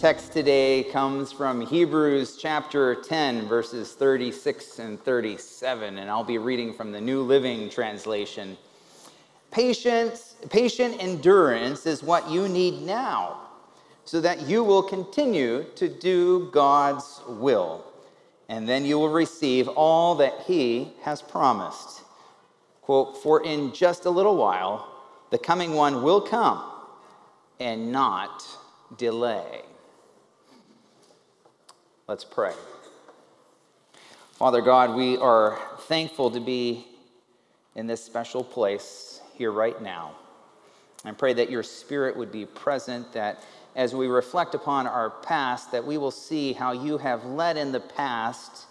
text today comes from Hebrews chapter 10, verses 36 and 37, and I'll be reading from the New Living Translation. Patience, patient endurance is what you need now, so that you will continue to do God's will, and then you will receive all that He has promised. Quote, For in just a little while, the coming one will come and not delay. Let's pray. Father God, we are thankful to be in this special place here right now. I pray that your spirit would be present, that as we reflect upon our past, that we will see how you have led in the past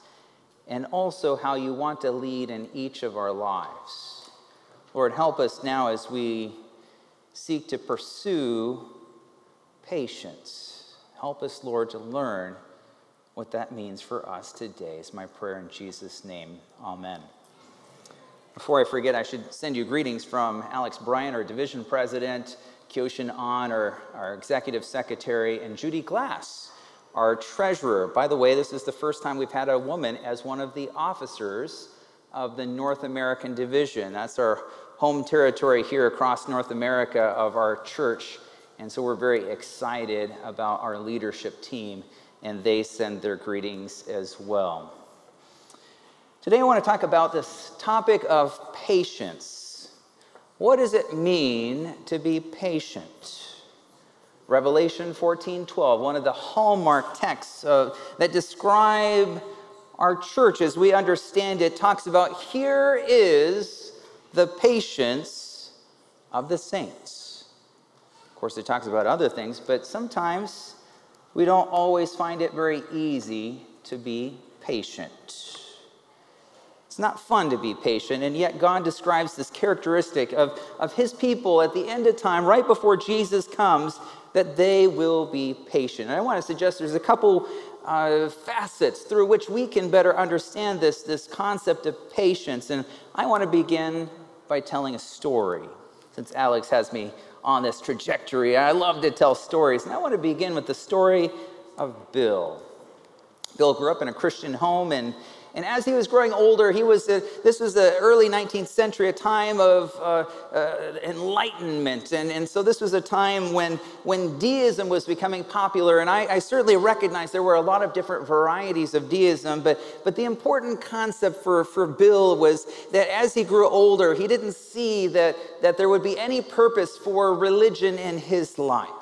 and also how you want to lead in each of our lives. Lord, help us now as we seek to pursue patience. Help us, Lord, to learn what that means for us today, is my prayer in Jesus' name. Amen. Before I forget, I should send you greetings from Alex Bryant, our division president, Kyoshin Ahn, our, our executive secretary, and Judy Glass, our treasurer. By the way, this is the first time we've had a woman as one of the officers of the North American division. That's our home territory here across North America of our church. And so we're very excited about our leadership team, and they send their greetings as well. Today, I want to talk about this topic of patience. What does it mean to be patient? Revelation 14 12, one of the hallmark texts uh, that describe our church as we understand it, talks about here is the patience of the saints. Of course, it talks about other things, but sometimes we don't always find it very easy to be patient. It's not fun to be patient, and yet God describes this characteristic of, of His people at the end of time, right before Jesus comes, that they will be patient. And I want to suggest there's a couple uh, facets through which we can better understand this, this concept of patience. And I want to begin by telling a story, since Alex has me on this trajectory. I love to tell stories, and I want to begin with the story of Bill. Bill grew up in a Christian home, and and as he was growing older, he was a, this was the early 19th century, a time of uh, uh, enlightenment. And, and so this was a time when, when deism was becoming popular. And I, I certainly recognize there were a lot of different varieties of deism. But, but the important concept for, for Bill was that as he grew older, he didn't see that, that there would be any purpose for religion in his life.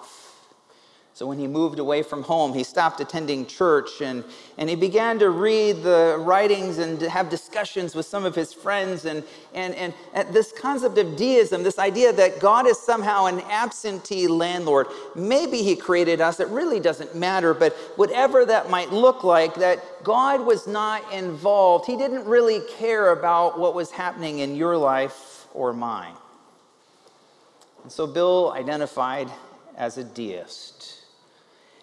So when he moved away from home, he stopped attending church and, and he began to read the writings and have discussions with some of his friends. And, and, and this concept of deism, this idea that God is somehow an absentee landlord, maybe he created us, it really doesn't matter, but whatever that might look like, that God was not involved. He didn't really care about what was happening in your life or mine. And so Bill identified as a deist.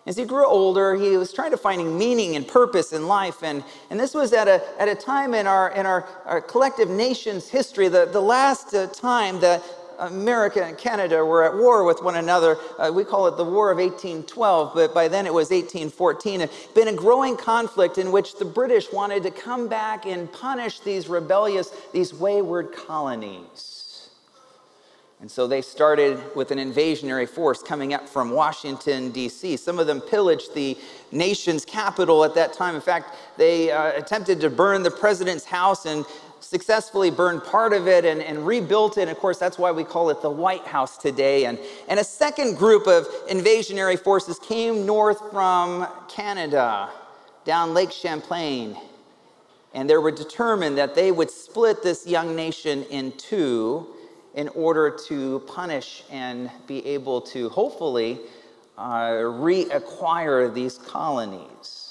As he grew older, he was trying to find meaning and purpose in life. And, and this was at a, at a time in, our, in our, our collective nation's history, the, the last uh, time that America and Canada were at war with one another. Uh, we call it the War of 1812, but by then it was 1814. It had been a growing conflict in which the British wanted to come back and punish these rebellious, these wayward colonies. And so they started with an invasionary force coming up from Washington, D.C. Some of them pillaged the nation's capital at that time. In fact, they uh, attempted to burn the president's house and successfully burned part of it and, and rebuilt it. And of course, that's why we call it the White House today. And, and a second group of invasionary forces came north from Canada, down Lake Champlain. And they were determined that they would split this young nation in two in order to punish and be able to hopefully uh, reacquire these colonies.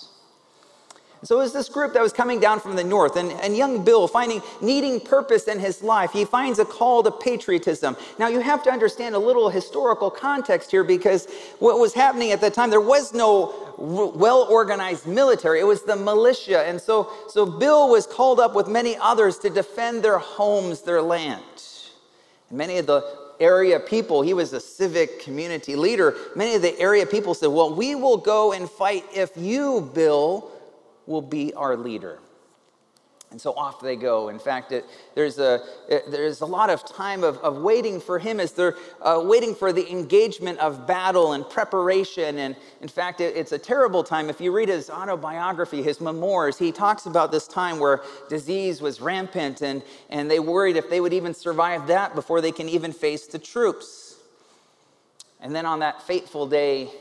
So it was this group that was coming down from the north, and, and young Bill, finding needing purpose in his life, he finds a call to patriotism. Now you have to understand a little historical context here because what was happening at that time, there was no well organized military, it was the militia. And so, so Bill was called up with many others to defend their homes, their land. Many of the area people, he was a civic community leader. Many of the area people said, Well, we will go and fight if you, Bill, will be our leader. And so off they go. In fact, it, there's, a, it, there's a lot of time of, of waiting for him as they're uh, waiting for the engagement of battle and preparation. And in fact, it, it's a terrible time. If you read his autobiography, his memoirs, he talks about this time where disease was rampant and, and they worried if they would even survive that before they can even face the troops. And then on that fateful day,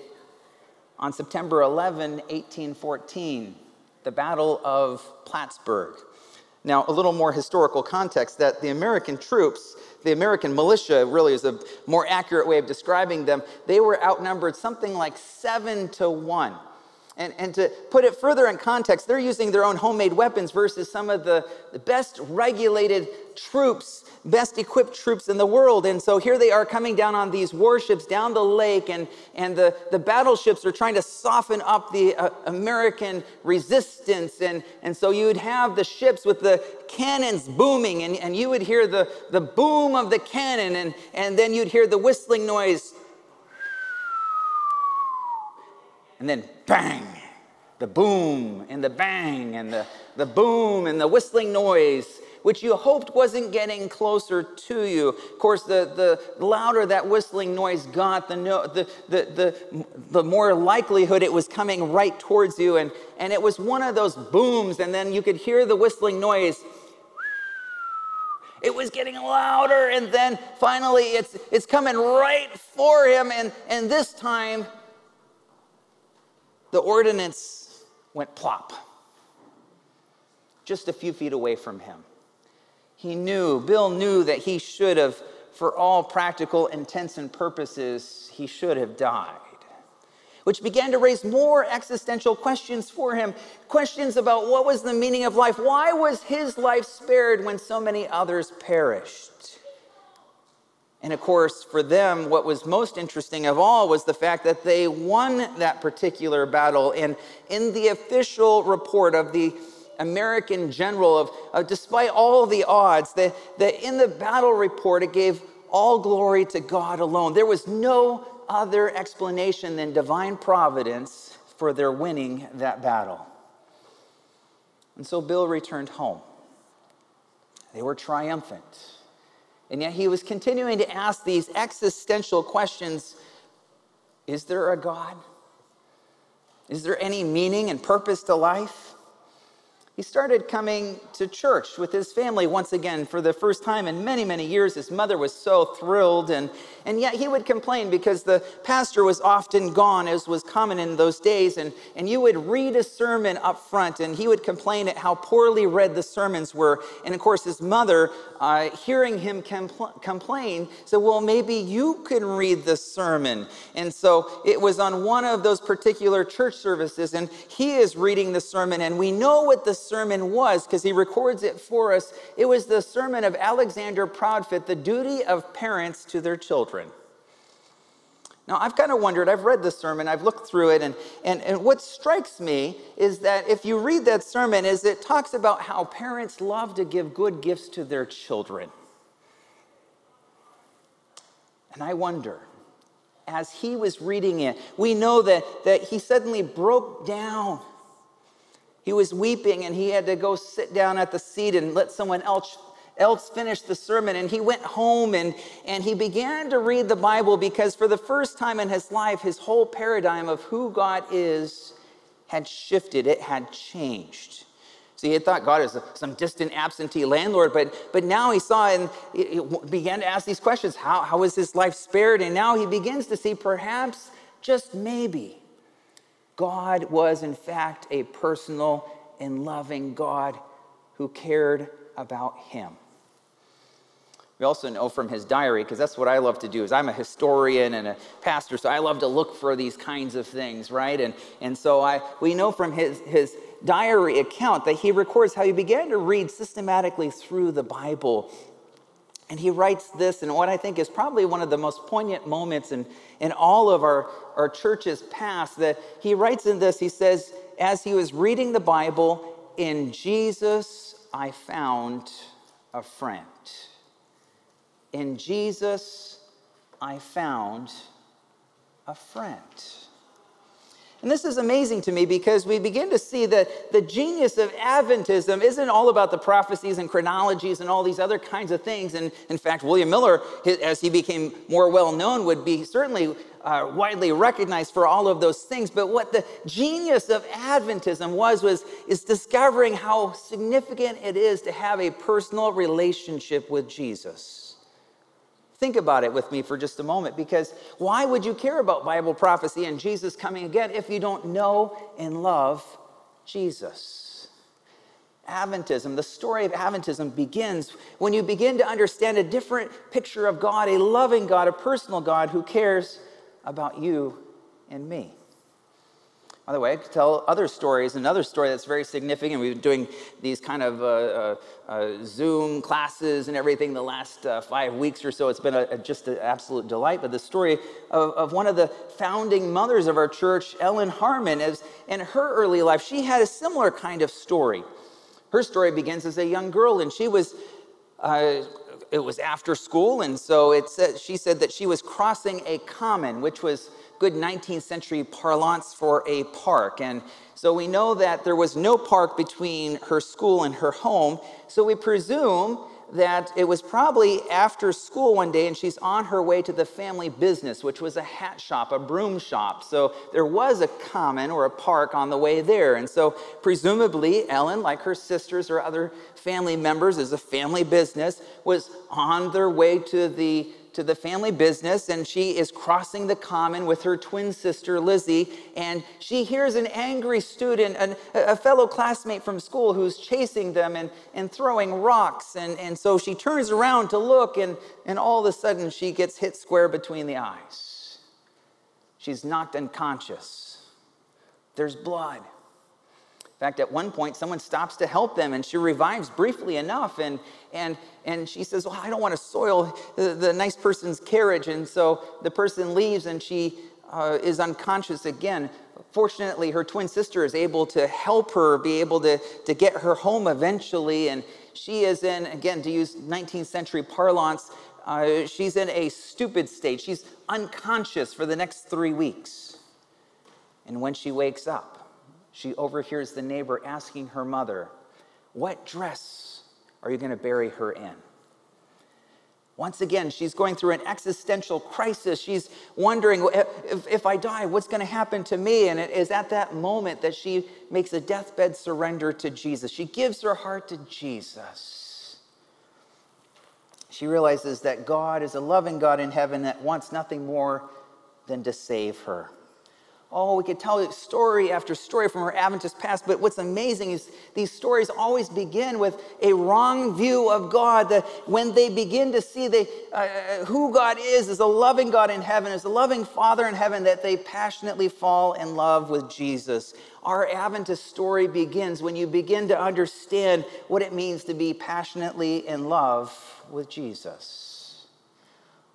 on September 11, 1814, the Battle of Plattsburgh. Now, a little more historical context that the American troops, the American militia really is a more accurate way of describing them, they were outnumbered something like seven to one. And, and to put it further in context, they're using their own homemade weapons versus some of the, the best regulated troops, best equipped troops in the world. And so here they are coming down on these warships down the lake, and, and the, the battleships are trying to soften up the uh, American resistance. And, and so you would have the ships with the cannons booming, and, and you would hear the, the boom of the cannon, and, and then you'd hear the whistling noise and then bang, the boom and the bang and the, the boom and the whistling noise, which you hoped wasn't getting closer to you. Of course, the, the louder that whistling noise got, the, no, the, the, the, the more likelihood it was coming right towards you. And, and it was one of those booms, and then you could hear the whistling noise it was getting louder and then finally it's it's coming right for him and and this time the ordinance went plop, just a few feet away from him. He knew, Bill knew that he should have, for all practical intents and purposes, he should have died. Which began to raise more existential questions for him questions about what was the meaning of life? Why was his life spared when so many others perished? And of course, for them, what was most interesting of all was the fact that they won that particular battle. And in the official report of the American general, of, despite all the odds, that in the battle report it gave all glory to God alone. There was no other explanation than divine providence for their winning that battle. And so Bill returned home. They were triumphant. And yet he was continuing to ask these existential questions Is there a God? Is there any meaning and purpose to life? he started coming to church with his family once again for the first time in many, many years. His mother was so thrilled, and, and yet he would complain because the pastor was often gone, as was common in those days. And, and you would read a sermon up front, and he would complain at how poorly read the sermons were. And of course, his mother, uh, hearing him compl- complain, said, Well, maybe you can read the sermon. And so it was on one of those particular church services, and he is reading the sermon, and we know what the sermon was because he records it for us. It was the sermon of Alexander Proudfit, The Duty of Parents to Their Children. Now, I've kind of wondered, I've read the sermon, I've looked through it, and, and, and what strikes me is that if you read that sermon, is it talks about how parents love to give good gifts to their children. And I wonder, as he was reading it, we know that, that he suddenly broke down he was weeping and he had to go sit down at the seat and let someone else else finished the sermon and he went home and, and he began to read the bible because for the first time in his life his whole paradigm of who god is had shifted. It had changed. So he had thought god is some distant absentee landlord but, but now he saw and he began to ask these questions. How, how was his life spared? And now he begins to see perhaps just maybe God was, in fact, a personal and loving God who cared about him. We also know from his diary, because that's what I love to do, is I'm a historian and a pastor, so I love to look for these kinds of things, right? And, and so I, we know from his, his diary account that he records how he began to read systematically through the Bible and he writes this in what I think is probably one of the most poignant moments in, in all of our, our church's past. That he writes in this, he says, As he was reading the Bible, in Jesus I found a friend. In Jesus I found a friend. And this is amazing to me because we begin to see that the genius of Adventism isn't all about the prophecies and chronologies and all these other kinds of things. And in fact, William Miller, as he became more well known, would be certainly uh, widely recognized for all of those things. But what the genius of Adventism was, was is discovering how significant it is to have a personal relationship with Jesus. Think about it with me for just a moment because why would you care about Bible prophecy and Jesus coming again if you don't know and love Jesus? Adventism, the story of Adventism begins when you begin to understand a different picture of God, a loving God, a personal God who cares about you and me. By the way, I could tell other stories. Another story that's very significant. We've been doing these kind of uh, uh, uh, Zoom classes and everything the last uh, five weeks or so. It's been a, a, just an absolute delight. But the story of, of, one of the founding mothers of our church, Ellen Harmon, is in her early life, she had a similar kind of story. Her story begins as a young girl, and she was uh, it was after school, and so it said, she said that she was crossing a common, which was good 19th century parlance for a park. And so we know that there was no park between her school and her home. So we presume that it was probably after school one day and she's on her way to the family business, which was a hat shop, a broom shop. So there was a common or a park on the way there. And so presumably Ellen, like her sisters or other family members, as a family business, was on their way to the to the family business and she is crossing the common with her twin sister Lizzie. And she hears an angry student, an, a fellow classmate from school, who's chasing them and, and throwing rocks. And, and so she turns around to look, and, and all of a sudden she gets hit square between the eyes. She's knocked unconscious. There's blood fact, at one point, someone stops to help them and she revives briefly enough. And, and, and she says, Well, I don't want to soil the, the nice person's carriage. And so the person leaves and she uh, is unconscious again. Fortunately, her twin sister is able to help her be able to, to get her home eventually. And she is in, again, to use 19th century parlance, uh, she's in a stupid state. She's unconscious for the next three weeks. And when she wakes up, she overhears the neighbor asking her mother, What dress are you going to bury her in? Once again, she's going through an existential crisis. She's wondering if, if I die, what's going to happen to me? And it is at that moment that she makes a deathbed surrender to Jesus. She gives her heart to Jesus. She realizes that God is a loving God in heaven that wants nothing more than to save her. Oh, we could tell story after story from our Adventist past, but what's amazing is these stories always begin with a wrong view of God. That when they begin to see the, uh, who God is, as a loving God in heaven, as a loving Father in heaven, that they passionately fall in love with Jesus. Our Adventist story begins when you begin to understand what it means to be passionately in love with Jesus.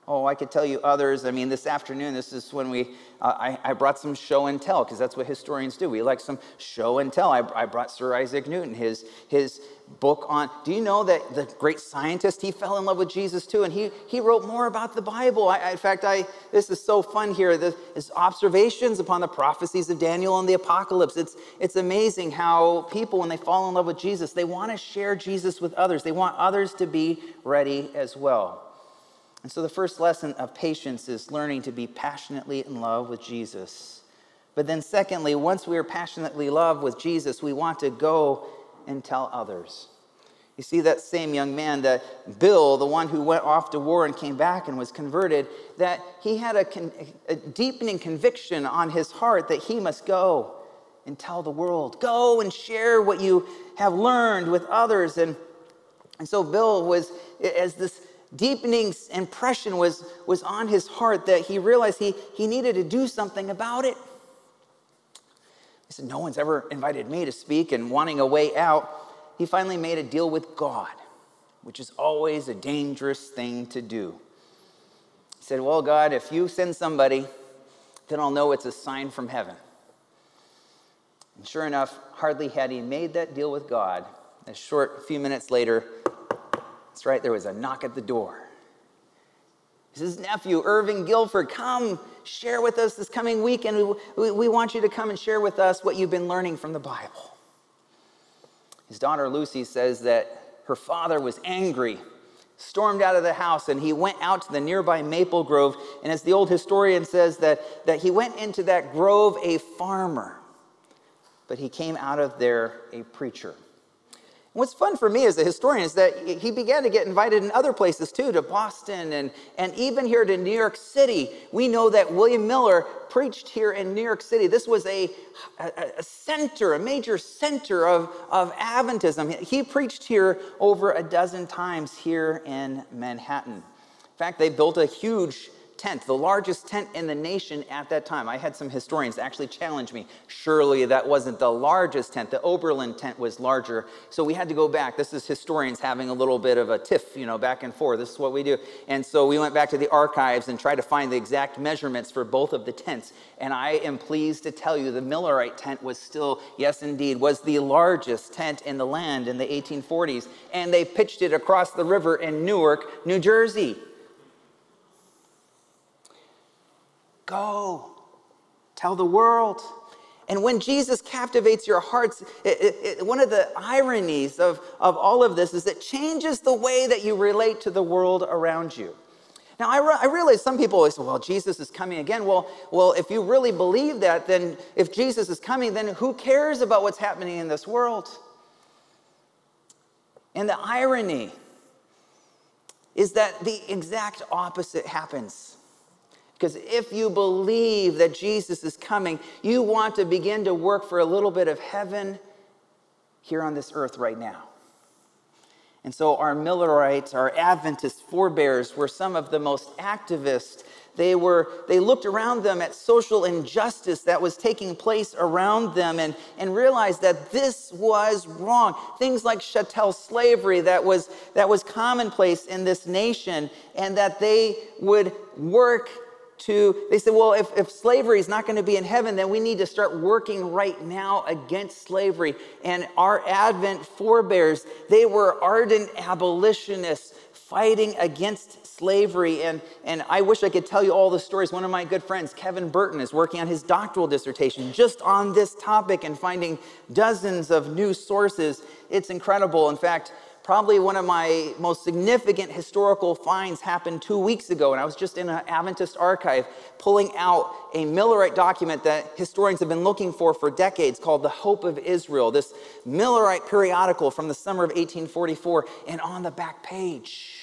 Oh, I could tell you others. I mean, this afternoon, this is when we, uh, I, I, brought some show and tell, because that's what historians do. We like some show and tell. I, I, brought Sir Isaac Newton, his, his book on, do you know that the great scientist, he fell in love with Jesus too, and he, he wrote more about the Bible. I, in fact, I, this is so fun here, the, his observations upon the prophecies of Daniel and the apocalypse. It's, it's amazing how people, when they fall in love with Jesus, they want to share Jesus with others. They want others to be ready as well. And so the first lesson of patience is learning to be passionately in love with Jesus. But then, secondly, once we are passionately in love with Jesus, we want to go and tell others. You see, that same young man, that Bill, the one who went off to war and came back and was converted, that he had a, con- a deepening conviction on his heart that he must go and tell the world. Go and share what you have learned with others. And, and so Bill was, as this deepening impression was, was on his heart that he realized he, he needed to do something about it. He said, No one's ever invited me to speak, and wanting a way out, he finally made a deal with God, which is always a dangerous thing to do. He said, Well, God, if you send somebody, then I'll know it's a sign from heaven. And sure enough, hardly had he made that deal with God, a short few minutes later, that's right, there was a knock at the door. his nephew, Irving Guilford, come share with us this coming weekend. We, we, we want you to come and share with us what you've been learning from the Bible. His daughter Lucy says that her father was angry, stormed out of the house, and he went out to the nearby maple grove. And as the old historian says, that, that he went into that grove a farmer, but he came out of there a preacher. What's fun for me as a historian is that he began to get invited in other places too, to Boston and, and even here to New York City. We know that William Miller preached here in New York City. This was a, a, a center, a major center of, of Adventism. He preached here over a dozen times here in Manhattan. In fact, they built a huge tent, the largest tent in the nation at that time. I had some historians actually challenge me. Surely that wasn't the largest tent. The Oberlin tent was larger. So we had to go back. This is historians having a little bit of a tiff, you know, back and forth. This is what we do. And so we went back to the archives and tried to find the exact measurements for both of the tents. And I am pleased to tell you the Millerite tent was still, yes, indeed, was the largest tent in the land in the 1840s. And they pitched it across the river in Newark, New Jersey. Go, tell the world. And when Jesus captivates your hearts, it, it, it, one of the ironies of, of all of this is it changes the way that you relate to the world around you. Now, I, re- I realize some people always say, well, Jesus is coming again. Well, well, if you really believe that, then if Jesus is coming, then who cares about what's happening in this world? And the irony is that the exact opposite happens. Because if you believe that Jesus is coming, you want to begin to work for a little bit of heaven here on this earth right now. And so our Millerites, our Adventist forebears were some of the most activist. They were they looked around them at social injustice that was taking place around them and, and realized that this was wrong. Things like chattel slavery that was that was commonplace in this nation, and that they would work to, they said, well, if, if slavery is not going to be in heaven, then we need to start working right now against slavery. And our Advent forebears, they were ardent abolitionists fighting against slavery. And, and I wish I could tell you all the stories. One of my good friends, Kevin Burton, is working on his doctoral dissertation just on this topic and finding dozens of new sources. It's incredible. In fact, Probably one of my most significant historical finds happened two weeks ago, and I was just in an Adventist archive pulling out a Millerite document that historians have been looking for for decades called The Hope of Israel, this Millerite periodical from the summer of 1844. And on the back page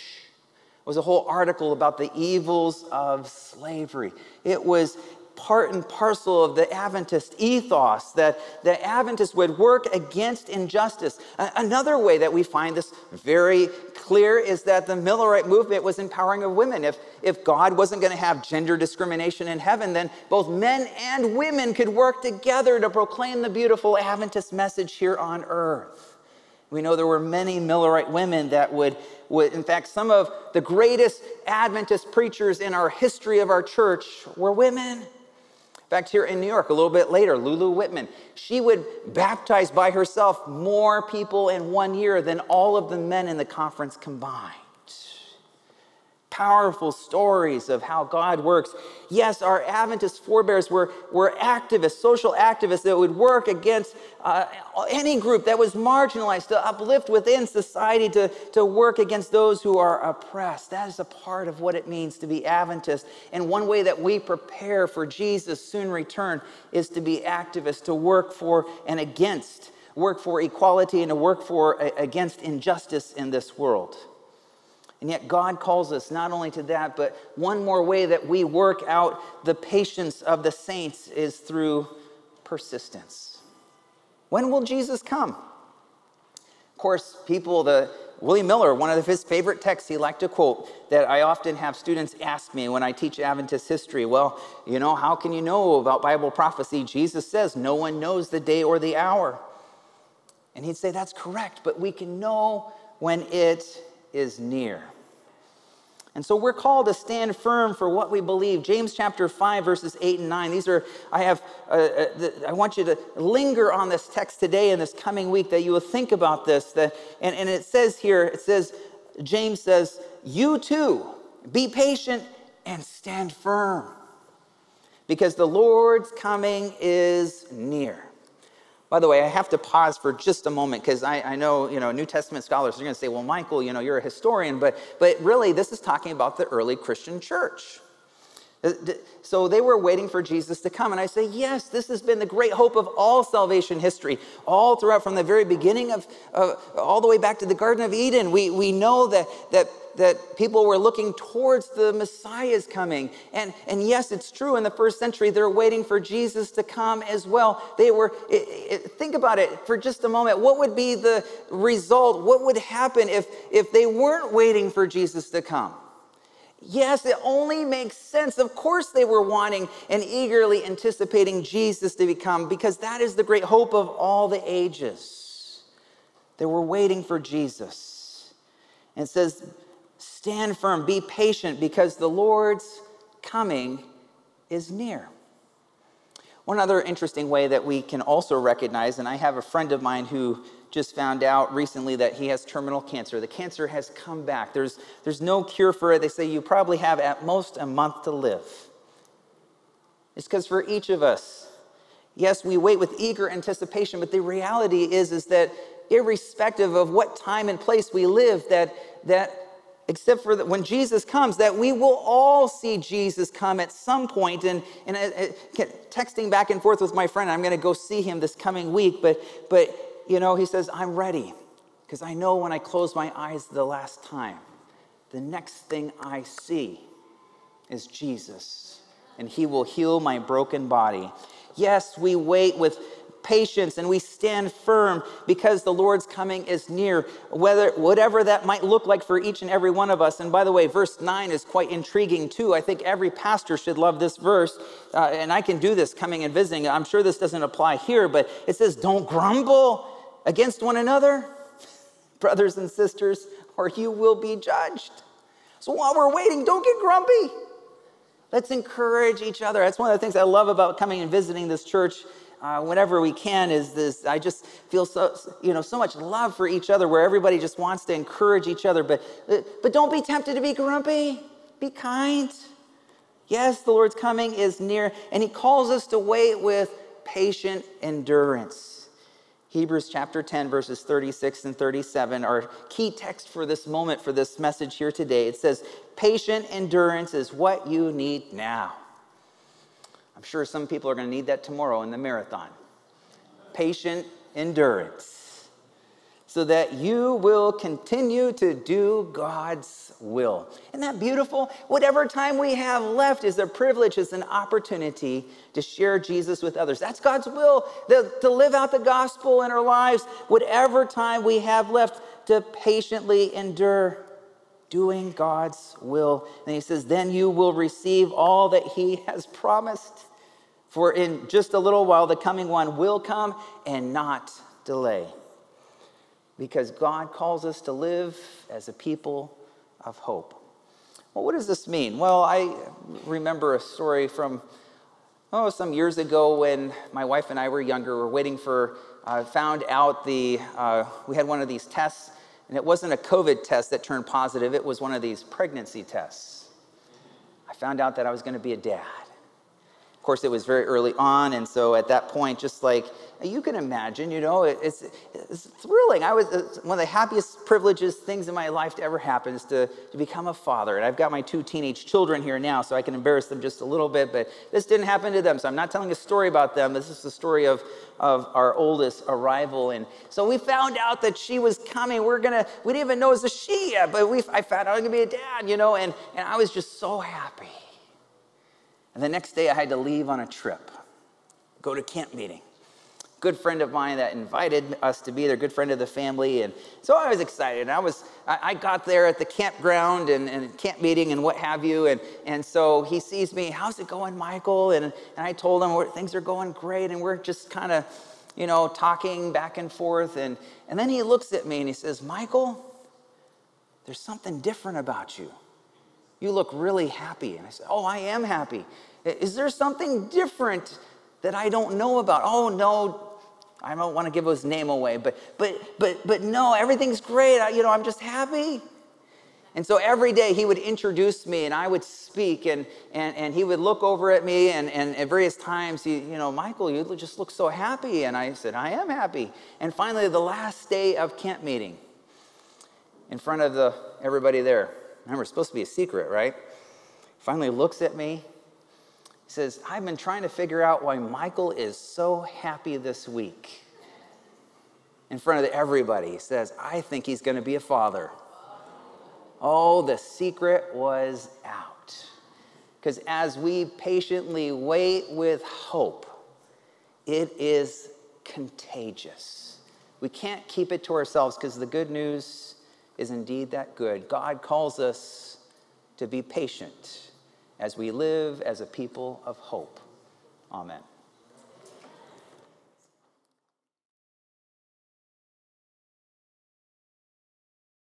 was a whole article about the evils of slavery. It was part and parcel of the Adventist ethos that the Adventists would work against injustice. Another way that we find this very clear is that the Millerite movement was empowering of women. If, if God wasn't going to have gender discrimination in heaven, then both men and women could work together to proclaim the beautiful Adventist message here on earth. We know there were many Millerite women that would, would, in fact, some of the greatest Adventist preachers in our history of our church were women. In fact, here in New York, a little bit later, Lulu Wightman, she would baptize by herself more people in one year than all of the men in the conference combined powerful stories of how God works. Yes, our Adventist forebears were, were activists, social activists that would work against uh, any group that was marginalized, to uplift within society, to, to work against those who are oppressed. That is a part of what it means to be Adventist. And one way that we prepare for Jesus' soon return is to be activists, to work for and against, work for equality and to work for against injustice in this world. And yet, God calls us not only to that, but one more way that we work out the patience of the saints is through persistence. When will Jesus come? Of course, people, the William Miller, one of his favorite texts he liked to quote that I often have students ask me when I teach Adventist history. Well, you know, how can you know about Bible prophecy? Jesus says, No one knows the day or the hour. And he'd say, That's correct, but we can know when it is near. And so we're called to stand firm for what we believe. James chapter 5, verses 8 and 9. These are, I have, uh, uh, the, I want you to linger on this text today and this coming week that you will think about this. That, and, and it says here, it says, James says, You too, be patient and stand firm because the Lord's coming is near. By the way, I have to pause for just a moment because I, I, know, you know, New Testament scholars are going to say, well, Michael, you know, you're a historian, but, but really this is talking about the early Christian church. Uh, so they were waiting for Jesus to come. And I say, yes, this has been the great hope of all salvation history, all throughout from the very beginning of, uh, all the way back to the Garden of Eden. We, we know that, that, that people were looking towards the Messiah's coming. And, and yes, it's true in the first century, they're waiting for Jesus to come as well. They were, it, it, think about it for just a moment. What would be the result? What would happen if, if they weren't waiting for Jesus to come? Yes, it only makes sense. Of course, they were wanting and eagerly anticipating Jesus to become, because that is the great hope of all the ages. They were waiting for Jesus. And it says, Stand firm, be patient, because the Lord's coming is near. One other interesting way that we can also recognize, and I have a friend of mine who just found out recently that he has terminal cancer. The cancer has come back. There's, there's no cure for it. They say you probably have at most a month to live. It's because for each of us, yes, we wait with eager anticipation, but the reality is, is that irrespective of what time and place we live, that, that except for that when Jesus comes, that we will all see Jesus come at some point. And, and uh, uh, texting back and forth with my friend, I'm going to go see him this coming week, but, but you know, he says, I'm ready because I know when I close my eyes the last time, the next thing I see is Jesus, and he will heal my broken body. Yes, we wait with patience and we stand firm because the Lord's coming is near, whether whatever that might look like for each and every one of us. And by the way, verse 9 is quite intriguing too. I think every pastor should love this verse. Uh, and I can do this coming and visiting. I'm sure this doesn't apply here, but it says, Don't grumble against one another, brothers and sisters, or you will be judged. So while we're waiting, don't get grumpy. Let's encourage each other. That's one of the things I love about coming and visiting this church uh, whenever we can is this i just feel so you know so much love for each other where everybody just wants to encourage each other but but don't be tempted to be grumpy be kind yes the lord's coming is near and he calls us to wait with patient endurance Hebrews chapter 10, verses 36 and 37 are key text for this moment, for this message here today. It says, Patient endurance is what you need now. I'm sure some people are going to need that tomorrow in the marathon. Patient endurance so that you will continue to do God's will. Isn't that beautiful? Whatever time we have left is a privilege, is an opportunity to share Jesus with others. That's God's will, to live out the gospel in our lives, whatever time we have left to patiently endure doing God's will. And he says, Then you will receive all that he has promised. For in just a little while, the coming one will come and not delay because God calls us to live as a people of hope. Well, what does this mean? Well, I remember a story from, oh, some years ago when my wife and I were younger. We were waiting for, uh, found out the, uh, we had one of these tests, and it wasn't a COVID test that turned positive, it was one of these pregnancy tests. I found out that I was going to be a dad. Course, it was very early on, and so at that point, just like you can imagine, you know, it's, it's thrilling. I was one of the happiest privileges things in my life to ever happen is to, to become a father. And I've got my two teenage children here now, so I can embarrass them just a little bit, but this didn't happen to them. So I'm not telling a story about them. This is the story of, of our oldest arrival. And so we found out that she was coming. We're gonna, we didn't even know it was a she yet, but we, I found out I was gonna be a dad, you know, and, and I was just so happy. And the next day I had to leave on a trip, go to camp meeting good friend of mine that invited us to be there, good friend of the family. And so I was excited. I was, I got there at the campground and, and camp meeting and what have you. And, and so he sees me, how's it going, Michael? And, and I told him things are going great. And we're just kind of, you know, talking back and forth. And, and then he looks at me and he says, Michael, there's something different about you. You look really happy. And I said, Oh, I am happy. Is there something different that I don't know about? Oh, no, I don't want to give his name away, but but but but no, everything's great. I, you know, I'm just happy. And so every day he would introduce me and I would speak and, and, and he would look over at me and, and at various times he, you know, Michael, you just look so happy. And I said, I am happy. And finally, the last day of camp meeting, in front of the, everybody there, remember, it's supposed to be a secret, right? Finally looks at me. He says, I've been trying to figure out why Michael is so happy this week. In front of everybody, he says, I think he's going to be a father. Oh, the secret was out. Because as we patiently wait with hope, it is contagious. We can't keep it to ourselves because the good news is indeed that good. God calls us to be patient as we live as a people of hope. Amen.